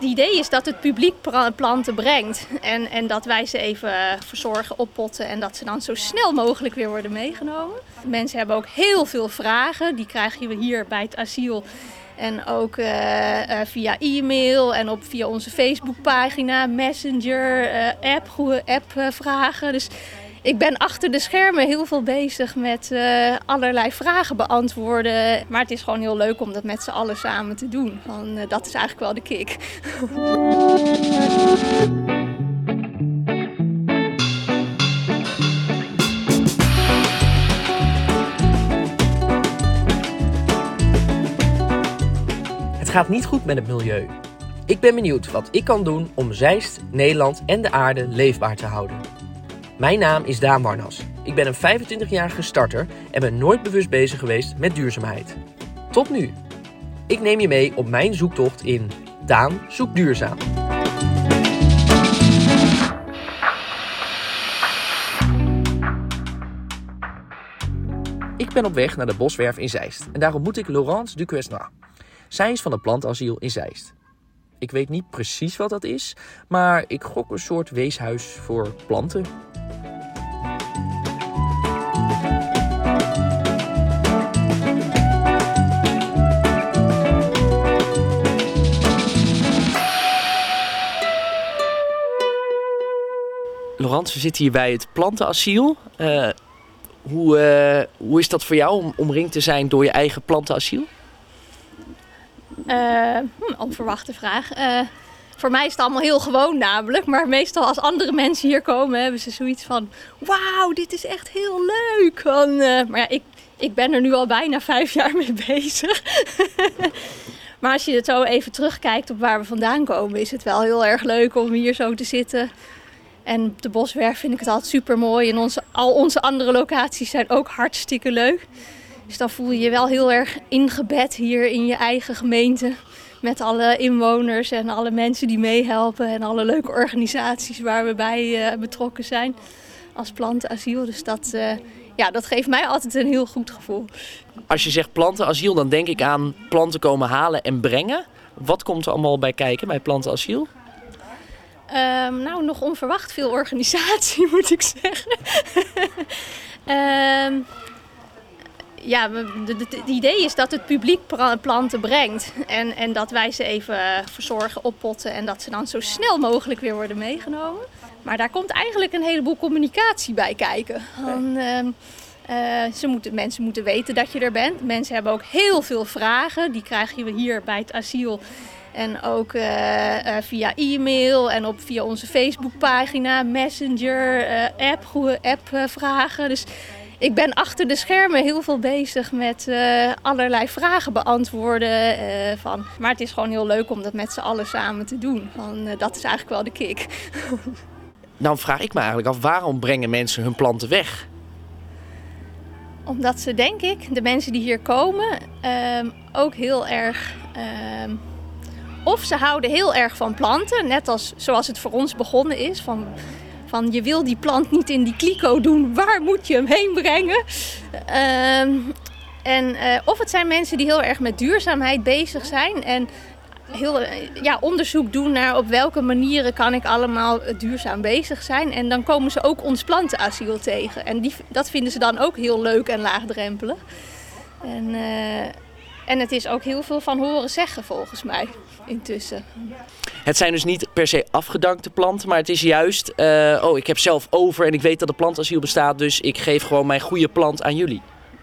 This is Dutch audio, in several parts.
het idee is dat het publiek planten brengt. En, en dat wij ze even verzorgen, oppotten en dat ze dan zo snel mogelijk weer worden meegenomen. Mensen hebben ook heel veel vragen. Die krijgen we hier bij het asiel. En ook uh, via e-mail en op, via onze Facebookpagina, Messenger, uh, app, app vragen. Dus ik ben achter de schermen heel veel bezig met uh, allerlei vragen beantwoorden. Maar het is gewoon heel leuk om dat met z'n allen samen te doen. Van, uh, dat is eigenlijk wel de kick. Het gaat niet goed met het milieu. Ik ben benieuwd wat ik kan doen om Zeist, Nederland en de aarde leefbaar te houden. Mijn naam is Daan Warnas. Ik ben een 25-jarige starter en ben nooit bewust bezig geweest met duurzaamheid. Tot nu. Ik neem je mee op mijn zoektocht in Daan zoekt duurzaam. Ik ben op weg naar de Boswerf in Zeist en daar ontmoet ik Laurence Duquesnoy. Zij is van het plantasiel in Zeist. Ik weet niet precies wat dat is, maar ik gok een soort weeshuis voor planten. We zitten hier bij het plantenasiel. Uh, hoe, uh, hoe is dat voor jou om omringd te zijn door je eigen plantenasiel? Uh, hm, onverwachte vraag. voor mij is het allemaal heel gewoon namelijk. Maar meestal als andere mensen hier komen hebben ze zoiets van... Wauw, dit is echt heel leuk. Maar ja, ik, ik ben er nu al bijna vijf jaar mee bezig. maar als je het zo even terugkijkt op waar we vandaan komen... is het wel heel erg leuk om hier zo te zitten en op de Boswerf vind ik het altijd super mooi. En onze, al onze andere locaties zijn ook hartstikke leuk. Dus dan voel je je wel heel erg ingebed hier in je eigen gemeente. Met alle inwoners en alle mensen die meehelpen. En alle leuke organisaties waar we bij uh, betrokken zijn. Als plantenasiel. Dus dat, uh, ja, dat geeft mij altijd een heel goed gevoel. Als je zegt plantenasiel, dan denk ik aan planten komen halen en brengen. Wat komt er allemaal bij kijken bij plantenasiel? Um, nou, nog onverwacht veel organisatie, moet ik zeggen. um, ja, het idee is dat het publiek planten brengt. En, en dat wij ze even verzorgen, oppotten en dat ze dan zo snel mogelijk weer worden meegenomen. Maar daar komt eigenlijk een heleboel communicatie bij kijken. Um, uh, ze moeten, mensen moeten weten dat je er bent. Mensen hebben ook heel veel vragen. Die krijgen we hier bij het asiel. En ook uh, uh, via e-mail en op, via onze Facebookpagina, Messenger, uh, app, goede app vragen. Dus ik ben achter de schermen heel veel bezig met allerlei vragen beantwoorden. van. Maar het is gewoon heel leuk om dat met z'n allen samen te doen. Van, dat is eigenlijk wel de kick. nou vraag ik me eigenlijk af, waarom brengen mensen hun planten weg? Omdat ze, denk ik, de mensen die hier komen, ehm, ook heel erg... Ehm, of ze houden heel erg van planten, net als zoals het voor ons begonnen is. Van, van je wil die plant niet in die kliko doen, waar moet je hem heen brengen? Uh, en, uh, of het zijn mensen die heel erg met duurzaamheid bezig zijn en heel, ja, onderzoek doen naar op welke manieren kan ik allemaal duurzaam bezig zijn. En dan komen ze ook ons plantenasiel tegen. En die, dat vinden ze dan ook heel leuk en laagdrempelig. En, uh, en het is ook heel veel van horen zeggen volgens mij intussen. Het zijn dus niet per se afgedankte planten, maar het is juist, uh, oh ik heb zelf over en ik weet dat er plantasiel bestaat, dus ik geef gewoon mijn goede plant aan jullie.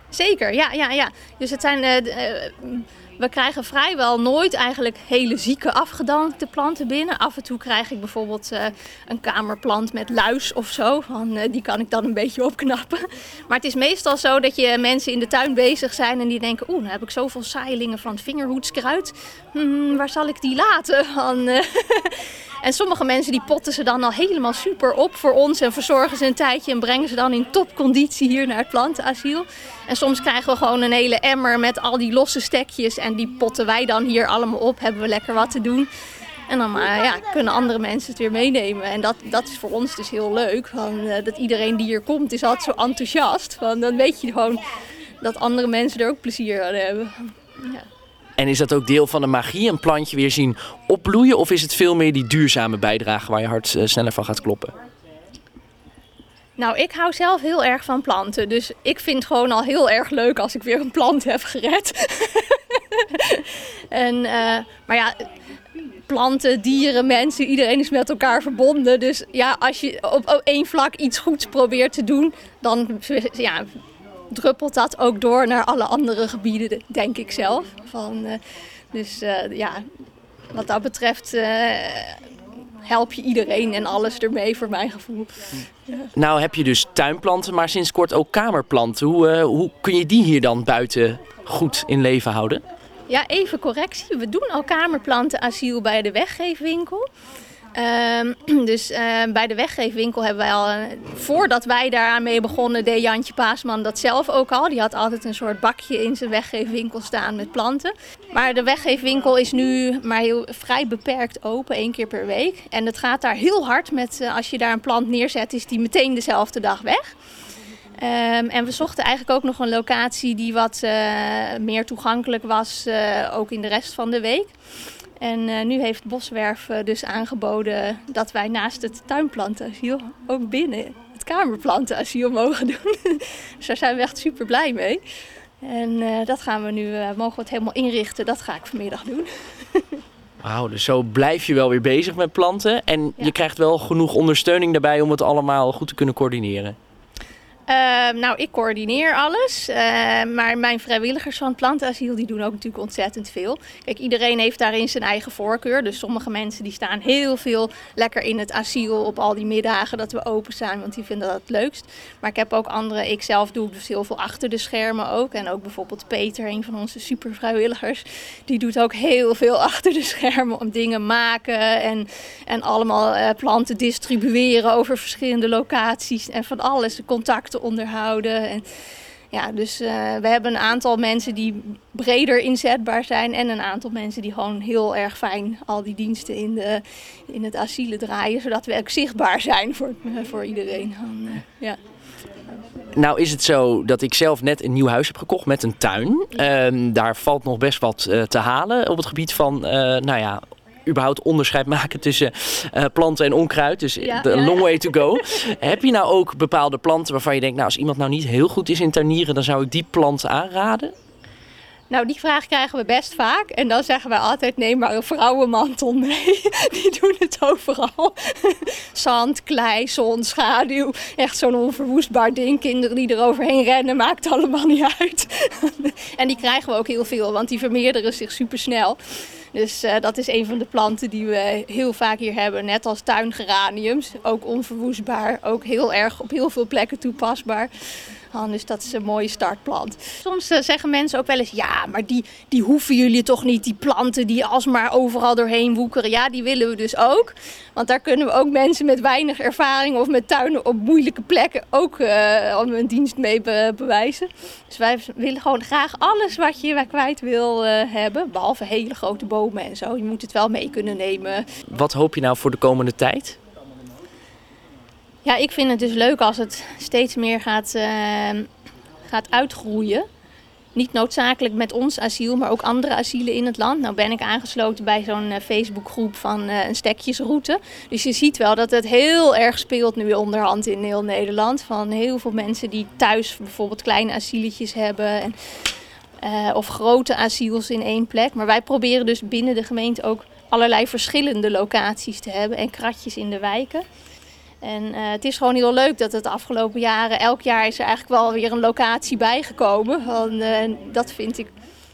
Zeker, ja, ja, ja. Dus het zijn uh, uh, we krijgen vrijwel nooit eigenlijk hele zieke afgedankte planten binnen. Af en toe krijg ik bijvoorbeeld uh, een kamerplant met luis of zo. Van, uh, die kan ik dan een beetje opknappen. Maar het is meestal zo dat je mensen in de tuin bezig zijn en die denken... oeh, nou heb ik zoveel saailingen van het vingerhoedskruid. Hmm, waar zal ik die laten? Van, uh, En sommige mensen die potten ze dan al helemaal super op voor ons en verzorgen ze een tijdje en brengen ze dan in topconditie hier naar het plantenasiel. En soms krijgen we gewoon een hele emmer met al die losse stekjes en die potten wij dan hier allemaal op, hebben we lekker wat te doen. En dan maar, ja, kunnen andere mensen het weer meenemen. En dat, dat is voor ons dus heel leuk. Van, uh, dat iedereen die hier komt is altijd zo enthousiast. Van, dan weet je gewoon dat andere mensen er ook plezier aan hebben. Ja. En is dat ook deel van de magie, een plantje weer zien opbloeien? Of is het veel meer die duurzame bijdrage waar je hart eh, sneller van gaat kloppen? Nou, ik hou zelf heel erg van planten. Dus ik vind het gewoon al heel erg leuk als ik weer een plant heb gered. en, uh, maar ja, planten, dieren, mensen, iedereen is met elkaar verbonden. Dus ja, als je op één vlak iets goeds probeert te doen, dan ja, druppelt dat ook door naar alle andere gebieden, denk ik zelf. Van, uh, dus uh, ja, wat dat betreft uh, help je iedereen en alles ermee, voor mijn gevoel. Ja. Nou heb je dus tuinplanten, maar sinds kort ook kamerplanten. Hoe, hoe kun je die hier dan buiten goed in leven houden? Ja, even correctie. We doen al kamerplantenasiel bij de weggeefwinkel. Um, dus uh, bij de weggeefwinkel hebben wij al, voordat wij daar mee begonnen, deed Jantje Paasman dat zelf ook al. Die had altijd een soort bakje in zijn weggeefwinkel staan met planten. Maar de weggeefwinkel is nu maar heel, vrij beperkt open, één keer per week. En het gaat daar heel hard met, uh, als je daar een plant neerzet, is die meteen dezelfde dag weg. Um, en we zochten eigenlijk ook nog een locatie die wat meer toegankelijk was, ook in de rest van de week. En uh, nu heeft Boswerf uh, dus aangeboden dat wij naast het tuinplantenasiel ook binnen het kamerplantenasiel mogen doen. dus daar zijn we echt super blij mee. En uh, dat gaan we nu, mogen we het helemaal inrichten. Dat ga ik vanmiddag doen. Wauw, dus zo blijf je wel weer bezig met planten. En ja. je krijgt wel genoeg ondersteuning daarbij om het allemaal goed te kunnen coördineren. Uh, nou, ik coördineer alles. Uh, maar mijn vrijwilligers van plantenasiel die doen ook natuurlijk ontzettend veel. Kijk, iedereen heeft daarin zijn eigen voorkeur. Dus sommige mensen die staan heel veel lekker in het asiel op al die middagen dat we open zijn. Want die vinden dat het leukst. Maar ik heb ook andere, ik zelf doe dus heel veel achter de schermen ook. En ook bijvoorbeeld Peter, een van onze super vrijwilligers. Die doet ook heel veel achter de schermen om dingen maken. En, en allemaal uh, planten distribueren over verschillende locaties. En van alles, contacten onderhouden. En ja, dus uh, we hebben een aantal mensen die breder inzetbaar zijn en een aantal mensen die gewoon heel erg fijn al die diensten in, de, in het asiel draaien, zodat we ook zichtbaar zijn voor, uh, voor iedereen. En, uh, ja. Nou is het zo dat ik zelf net een nieuw huis heb gekocht met een tuin. Uh, daar valt nog best wat te halen op het gebied van, nou ja, überhaupt onderscheid maken tussen uh, planten en onkruid. Dus ja, de ja, long way to go. Heb je nou ook bepaalde planten waarvan je denkt, nou als iemand nou niet heel goed is in tuinieren, dan zou ik die planten aanraden? Nou, die vraag krijgen we best vaak. En dan zeggen wij altijd: neem maar een vrouwenmantel mee. Die doen het overal. Zand, klei, zon, schaduw. Echt zo'n onverwoestbaar ding. Kinderen die er overheen rennen, maakt allemaal niet uit. en die krijgen we ook heel veel, want die vermeerderen zich super snel. Dus uh, dat is een van de planten die we heel vaak hier hebben. Net als tuingeraniums. Ook onverwoestbaar. Ook heel erg op heel veel plekken toepasbaar. Oh, dus dat is een mooie startplant. Soms uh, zeggen mensen ook wel eens: ja, maar die, die hoeven jullie toch niet, die planten die alsmaar overal doorheen woekeren. Ja, die willen we dus ook. Want daar kunnen we ook mensen met weinig ervaring of met tuinen op moeilijke plekken ook uh, een dienst mee be bewijzen. Dus wij willen gewoon graag alles wat je kwijt wil uh, hebben. Behalve hele grote bomen en zo. Je moet het wel mee kunnen nemen. Wat hoop je nou voor de komende tijd? Ja, ik vind het dus leuk als het steeds meer gaat, uh, gaat uitgroeien. Niet noodzakelijk met ons asiel, maar ook andere asielen in het land. Nou ben ik aangesloten bij zo'n uh, Facebookgroep van uh, een stekjesroute. Dus je ziet wel dat het heel erg speelt nu onderhand in heel Nederland. Van heel veel mensen die thuis bijvoorbeeld kleine asieletjes hebben. En, uh, of grote asiels in één plek. Maar wij proberen dus binnen de gemeente ook allerlei verschillende locaties te hebben. En kratjes in de wijken. En uh, het is gewoon heel leuk dat het afgelopen jaren, elk jaar is er eigenlijk wel weer een locatie bijgekomen. Uh, dat vind ik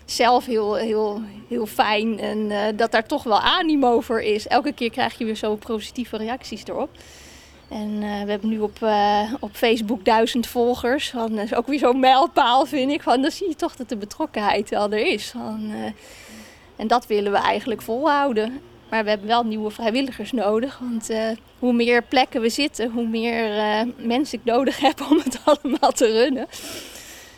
zelf heel, heel, heel fijn en uh, dat daar toch wel animo voor is. Elke keer krijg je weer zo positieve reacties erop. En we hebben nu op, op Facebook duizend volgers. Dat is ook weer zo'n mijlpaal, vind ik. Dan zie je toch dat de betrokkenheid al er is. En dat willen we eigenlijk volhouden. Maar we hebben wel nieuwe vrijwilligers nodig. Want uh, hoe meer plekken we zitten, hoe meer uh, mensen ik nodig heb om het allemaal te runnen.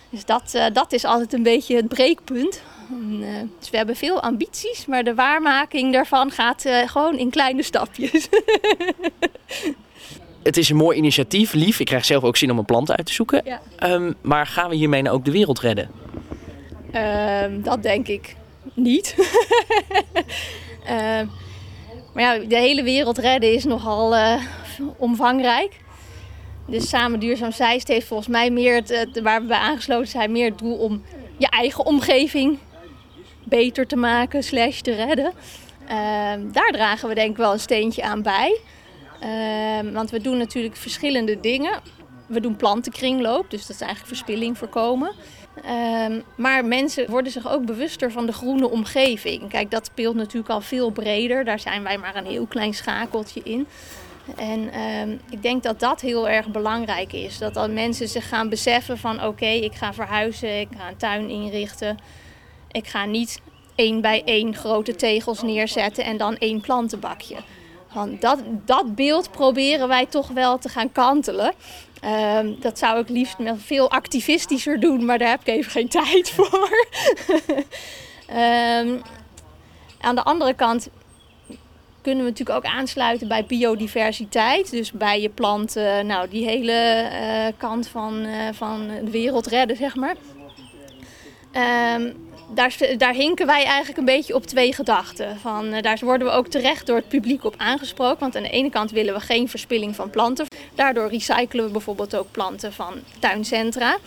Dus dat, uh, dat is altijd een beetje het breekpunt. En, dus we hebben veel ambities, maar de waarmaking daarvan gaat gewoon in kleine stapjes. het is een mooi initiatief, lief. Ik krijg zelf ook zin om een plant uit te zoeken. Ja. Um, maar gaan we hiermee nou ook de wereld redden? Um, dat denk ik. niet. uh, maar ja, de hele wereld redden is nogal uh, omvangrijk. Dus Samen Duurzaam Zeist heeft volgens mij meer, het, waar we bij aangesloten zijn, meer het doel om je eigen omgeving beter te maken, slash te redden. Uh, daar dragen we denk ik wel een steentje aan bij. Uh, want we doen natuurlijk verschillende dingen. We doen plantenkringloop, dus dat is eigenlijk verspilling voorkomen. Um, maar mensen worden zich ook bewuster van de groene omgeving. Kijk, dat speelt natuurlijk al veel breder. Daar zijn wij maar een heel klein schakeltje in. En um, ik denk dat dat heel erg belangrijk is. Dat dan mensen zich gaan beseffen van oké, ik ga verhuizen, ik ga een tuin inrichten. Ik ga niet één bij één grote tegels neerzetten en dan één plantenbakje. Want dat, dat beeld proberen wij toch wel te gaan kantelen. Um, dat zou ik liefst veel activistischer doen, maar daar heb ik even geen tijd voor. um, aan de andere kant kunnen we natuurlijk ook aansluiten bij biodiversiteit. Dus bij je planten, nou die hele uh, kant van, uh, van de wereld redden, zeg maar. Um, daar, daar hinken wij eigenlijk een beetje op twee gedachten. Van, uh, daar worden we ook terecht door het publiek op aangesproken. Want aan de ene kant willen we geen verspilling van planten. Daardoor recyclen we bijvoorbeeld ook planten van tuincentra.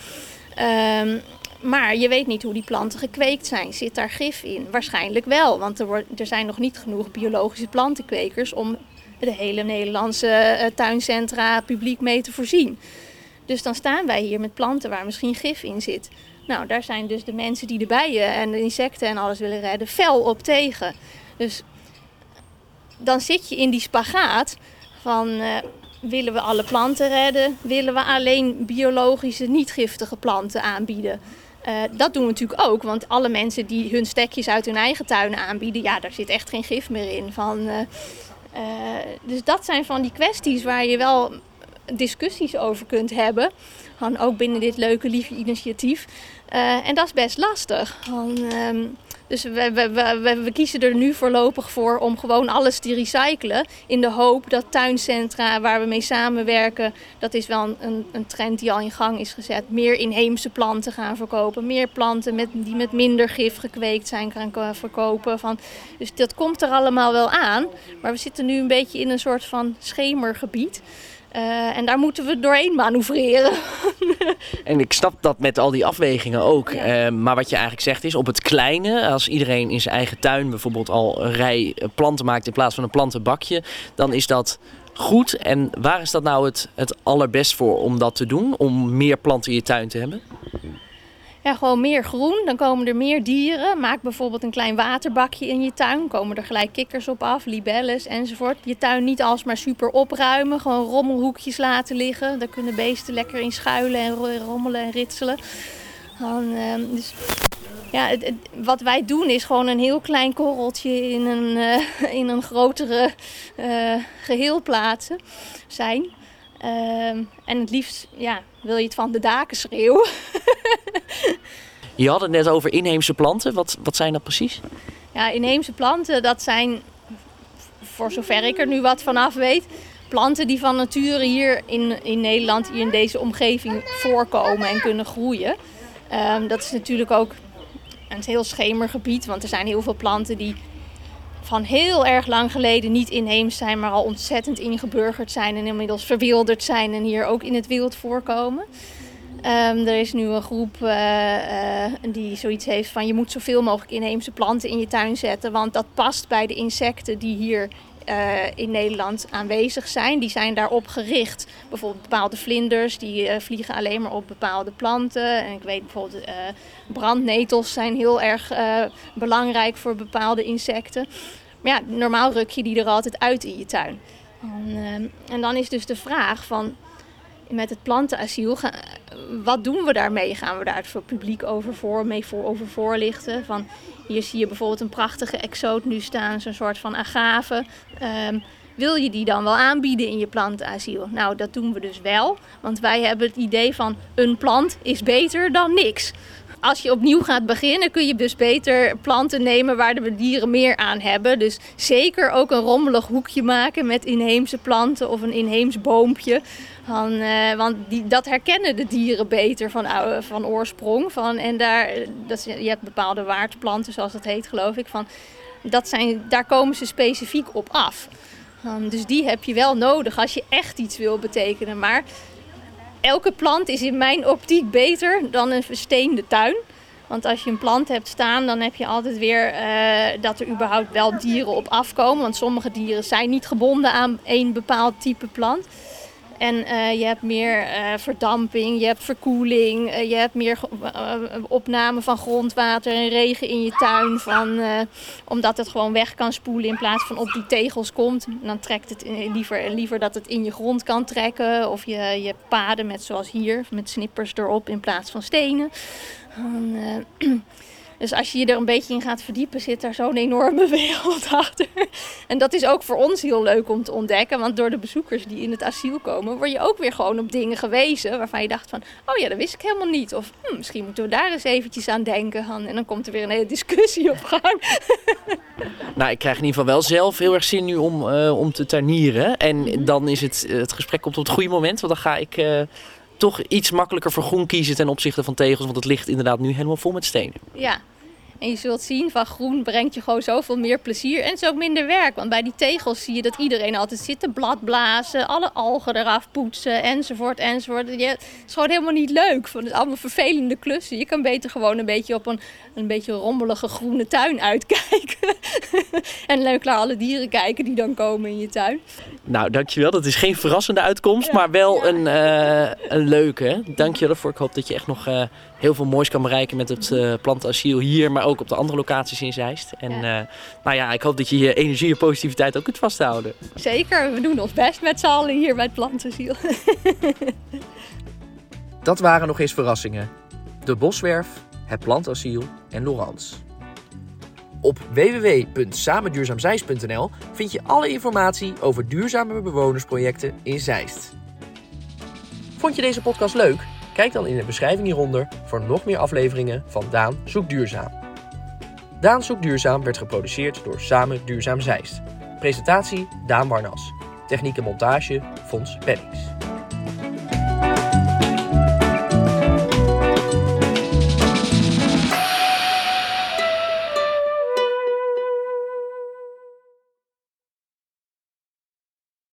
Um, maar je weet niet hoe die planten gekweekt zijn. Zit daar gif in? Waarschijnlijk wel, want er, wordt, er zijn nog niet genoeg biologische plantenkwekers om de hele Nederlandse uh, tuincentra publiek mee te voorzien. Dus dan staan wij hier met planten waar misschien gif in zit. Nou, daar zijn dus de mensen die de bijen en de insecten en alles willen redden fel op tegen. Dus dan zit je in die spagaat van uh, willen we alle planten redden? Willen we alleen biologische, niet giftige planten aanbieden? Uh, dat doen we natuurlijk ook, want alle mensen die hun stekjes uit hun eigen tuin aanbieden, ja, daar zit echt geen gif meer in. Van, uh, dus dat zijn van die kwesties waar je wel discussies over kunt hebben. Van ook binnen dit leuke, lieve initiatief. Uh, en dat is best lastig. Um, dus we, we, we, we, kiezen er nu voorlopig voor om gewoon alles te recyclen. In de hoop dat tuincentra waar we mee samenwerken, dat is wel een, een trend die al in gang is gezet. Meer inheemse planten gaan verkopen. Meer planten met, die met minder gif gekweekt zijn gaan verkopen. Van, dus dat komt er allemaal wel aan. Maar we zitten nu een beetje in een soort van schemergebied. Uh, en daar moeten we doorheen manoeuvreren. en ik snap dat met al die afwegingen ook. Ja. Uh, maar wat je eigenlijk zegt is op het kleine, als iedereen in zijn eigen tuin bijvoorbeeld al een rij planten maakt in plaats van een plantenbakje, dan is dat goed. En waar is dat nou het, het allerbest voor om dat te doen? Om meer planten in je tuin te hebben? Ja, gewoon meer groen. Dan komen er meer dieren. Maak bijvoorbeeld een klein waterbakje in je tuin. Komen er gelijk kikkers op af, libelles enzovoort. Je tuin niet alsmaar super opruimen. Gewoon rommelhoekjes laten liggen. Daar kunnen beesten lekker in schuilen en rommelen en ritselen. Uh, dus ja, wat wij doen is gewoon een heel klein korreltje in een, uh, in een grotere uh, geheel plaatsen zijn. Uh, en het liefst ja, wil je het van de daken schreeuwen. je had het net over inheemse planten. Wat, wat zijn dat precies? Ja, inheemse planten, dat zijn, voor zover ik er nu wat vanaf weet, planten die van nature hier in, in Nederland, hier in deze omgeving voorkomen en kunnen groeien. Um, dat is natuurlijk ook een heel schemergebied, want er zijn heel veel planten die van heel erg lang geleden niet inheems zijn, maar al ontzettend ingeburgerd zijn en inmiddels verwilderd zijn en hier ook in het wild voorkomen. Um, er is nu een groep uh, uh, die zoiets heeft van je moet zoveel mogelijk inheemse planten in je tuin zetten, want dat past bij de insecten die hier uh, in Nederland aanwezig zijn. Die zijn daarop gericht. Bijvoorbeeld bepaalde vlinders die vliegen alleen maar op bepaalde planten. En ik weet bijvoorbeeld brandnetels zijn heel erg belangrijk voor bepaalde insecten. Maar ja, normaal ruk je die er altijd uit in je tuin. En, en dan is dus de vraag van met het plantenasiel, wat doen we daarmee? Gaan we daar het voor publiek over, voor, mee voor, over voorlichten? Van, hier zie je bijvoorbeeld een prachtige exoot nu staan, zo'n soort van agave. Um, wil je die dan wel aanbieden in je plantenasiel? Nou, dat doen we dus wel, want wij hebben het idee van een plant is beter dan niks. Als je opnieuw gaat beginnen, kun je dus beter planten nemen waar de dieren meer aan hebben. Dus zeker ook een rommelig hoekje maken met inheemse planten of een inheems boompje. Eh, want die, dat herkennen de dieren beter van, van oorsprong. Van, en daar, dat, je hebt bepaalde waardplanten, zoals dat heet, geloof ik. Van, dat zijn, daar komen ze specifiek op af. Dus die heb je wel nodig als je echt iets wil betekenen. Maar elke plant is in mijn optiek beter dan een versteende tuin. Want als je een plant hebt staan, dan heb je altijd weer uh, dat er überhaupt wel dieren op afkomen. Want sommige dieren zijn niet gebonden aan één bepaald type plant. En uh, je hebt meer uh, verdamping, je hebt verkoeling, uh, je hebt meer opname van grondwater en regen in je tuin. Van, omdat het gewoon weg kan spoelen in plaats van op die tegels komt. Dan trekt het liever, liever dat het in je grond kan trekken. Of je, je paden met zoals hier, met snippers erop in plaats van stenen. Dan, dus als je je er een beetje in gaat verdiepen, zit daar zo'n enorme wereld achter. En dat is ook voor ons heel leuk om te ontdekken. Want door de bezoekers die in het asiel komen, word je ook weer gewoon op dingen gewezen waarvan je dacht van, oh ja, dat wist ik helemaal niet. Of hm, misschien moeten we daar eens eventjes aan denken. En dan komt er weer een hele discussie op gang. Nou, ik krijg in ieder geval wel zelf heel erg zin nu om, uh, om te tuinieren. En mhm. dan is het, het gesprek komt op het goede moment, want dan ga ik... Uh, toch iets makkelijker voor groen kiezen ten opzichte van tegels. Want het ligt inderdaad nu helemaal vol met stenen. Ja, en je zult zien van groen brengt je gewoon zoveel meer plezier. En het ook minder werk. Want bij die tegels zie je dat iedereen altijd zit te bladblazen. Alle algen eraf poetsen enzovoort enzovoort. Het is gewoon helemaal niet leuk. Het is allemaal vervelende klussen. Je kan beter gewoon een beetje op een, een beetje rommelige groene tuin uitkijken. en leuk naar alle dieren kijken die dan komen in je tuin. Nou, dankjewel. Dat is geen verrassende uitkomst, maar wel een, uh, een leuke. Dankjewel ervoor. Ik hoop dat je echt nog uh, heel veel moois kan bereiken met het uh, plantenasiel hier, maar ook op de andere locaties in Zeist. En ja. nou ja, ik hoop dat je je energie en positiviteit ook kunt vasthouden. Zeker, we doen ons best met z'n allen hier bij het plantenasiel. dat waren nog eens verrassingen. De Boswerf, het Plantasiel en Laurence. Op www.samenduurzaamzeist.nl vind je alle informatie over duurzame bewonersprojecten in Zeist. Vond je deze podcast leuk? Kijk dan in de beschrijving hieronder voor nog meer afleveringen van Daan Zoekt Duurzaam. Daan Zoekt Duurzaam werd geproduceerd door Samen Duurzaam Zeist. Presentatie Daan Warnas. Techniek en montage Fons Pennings.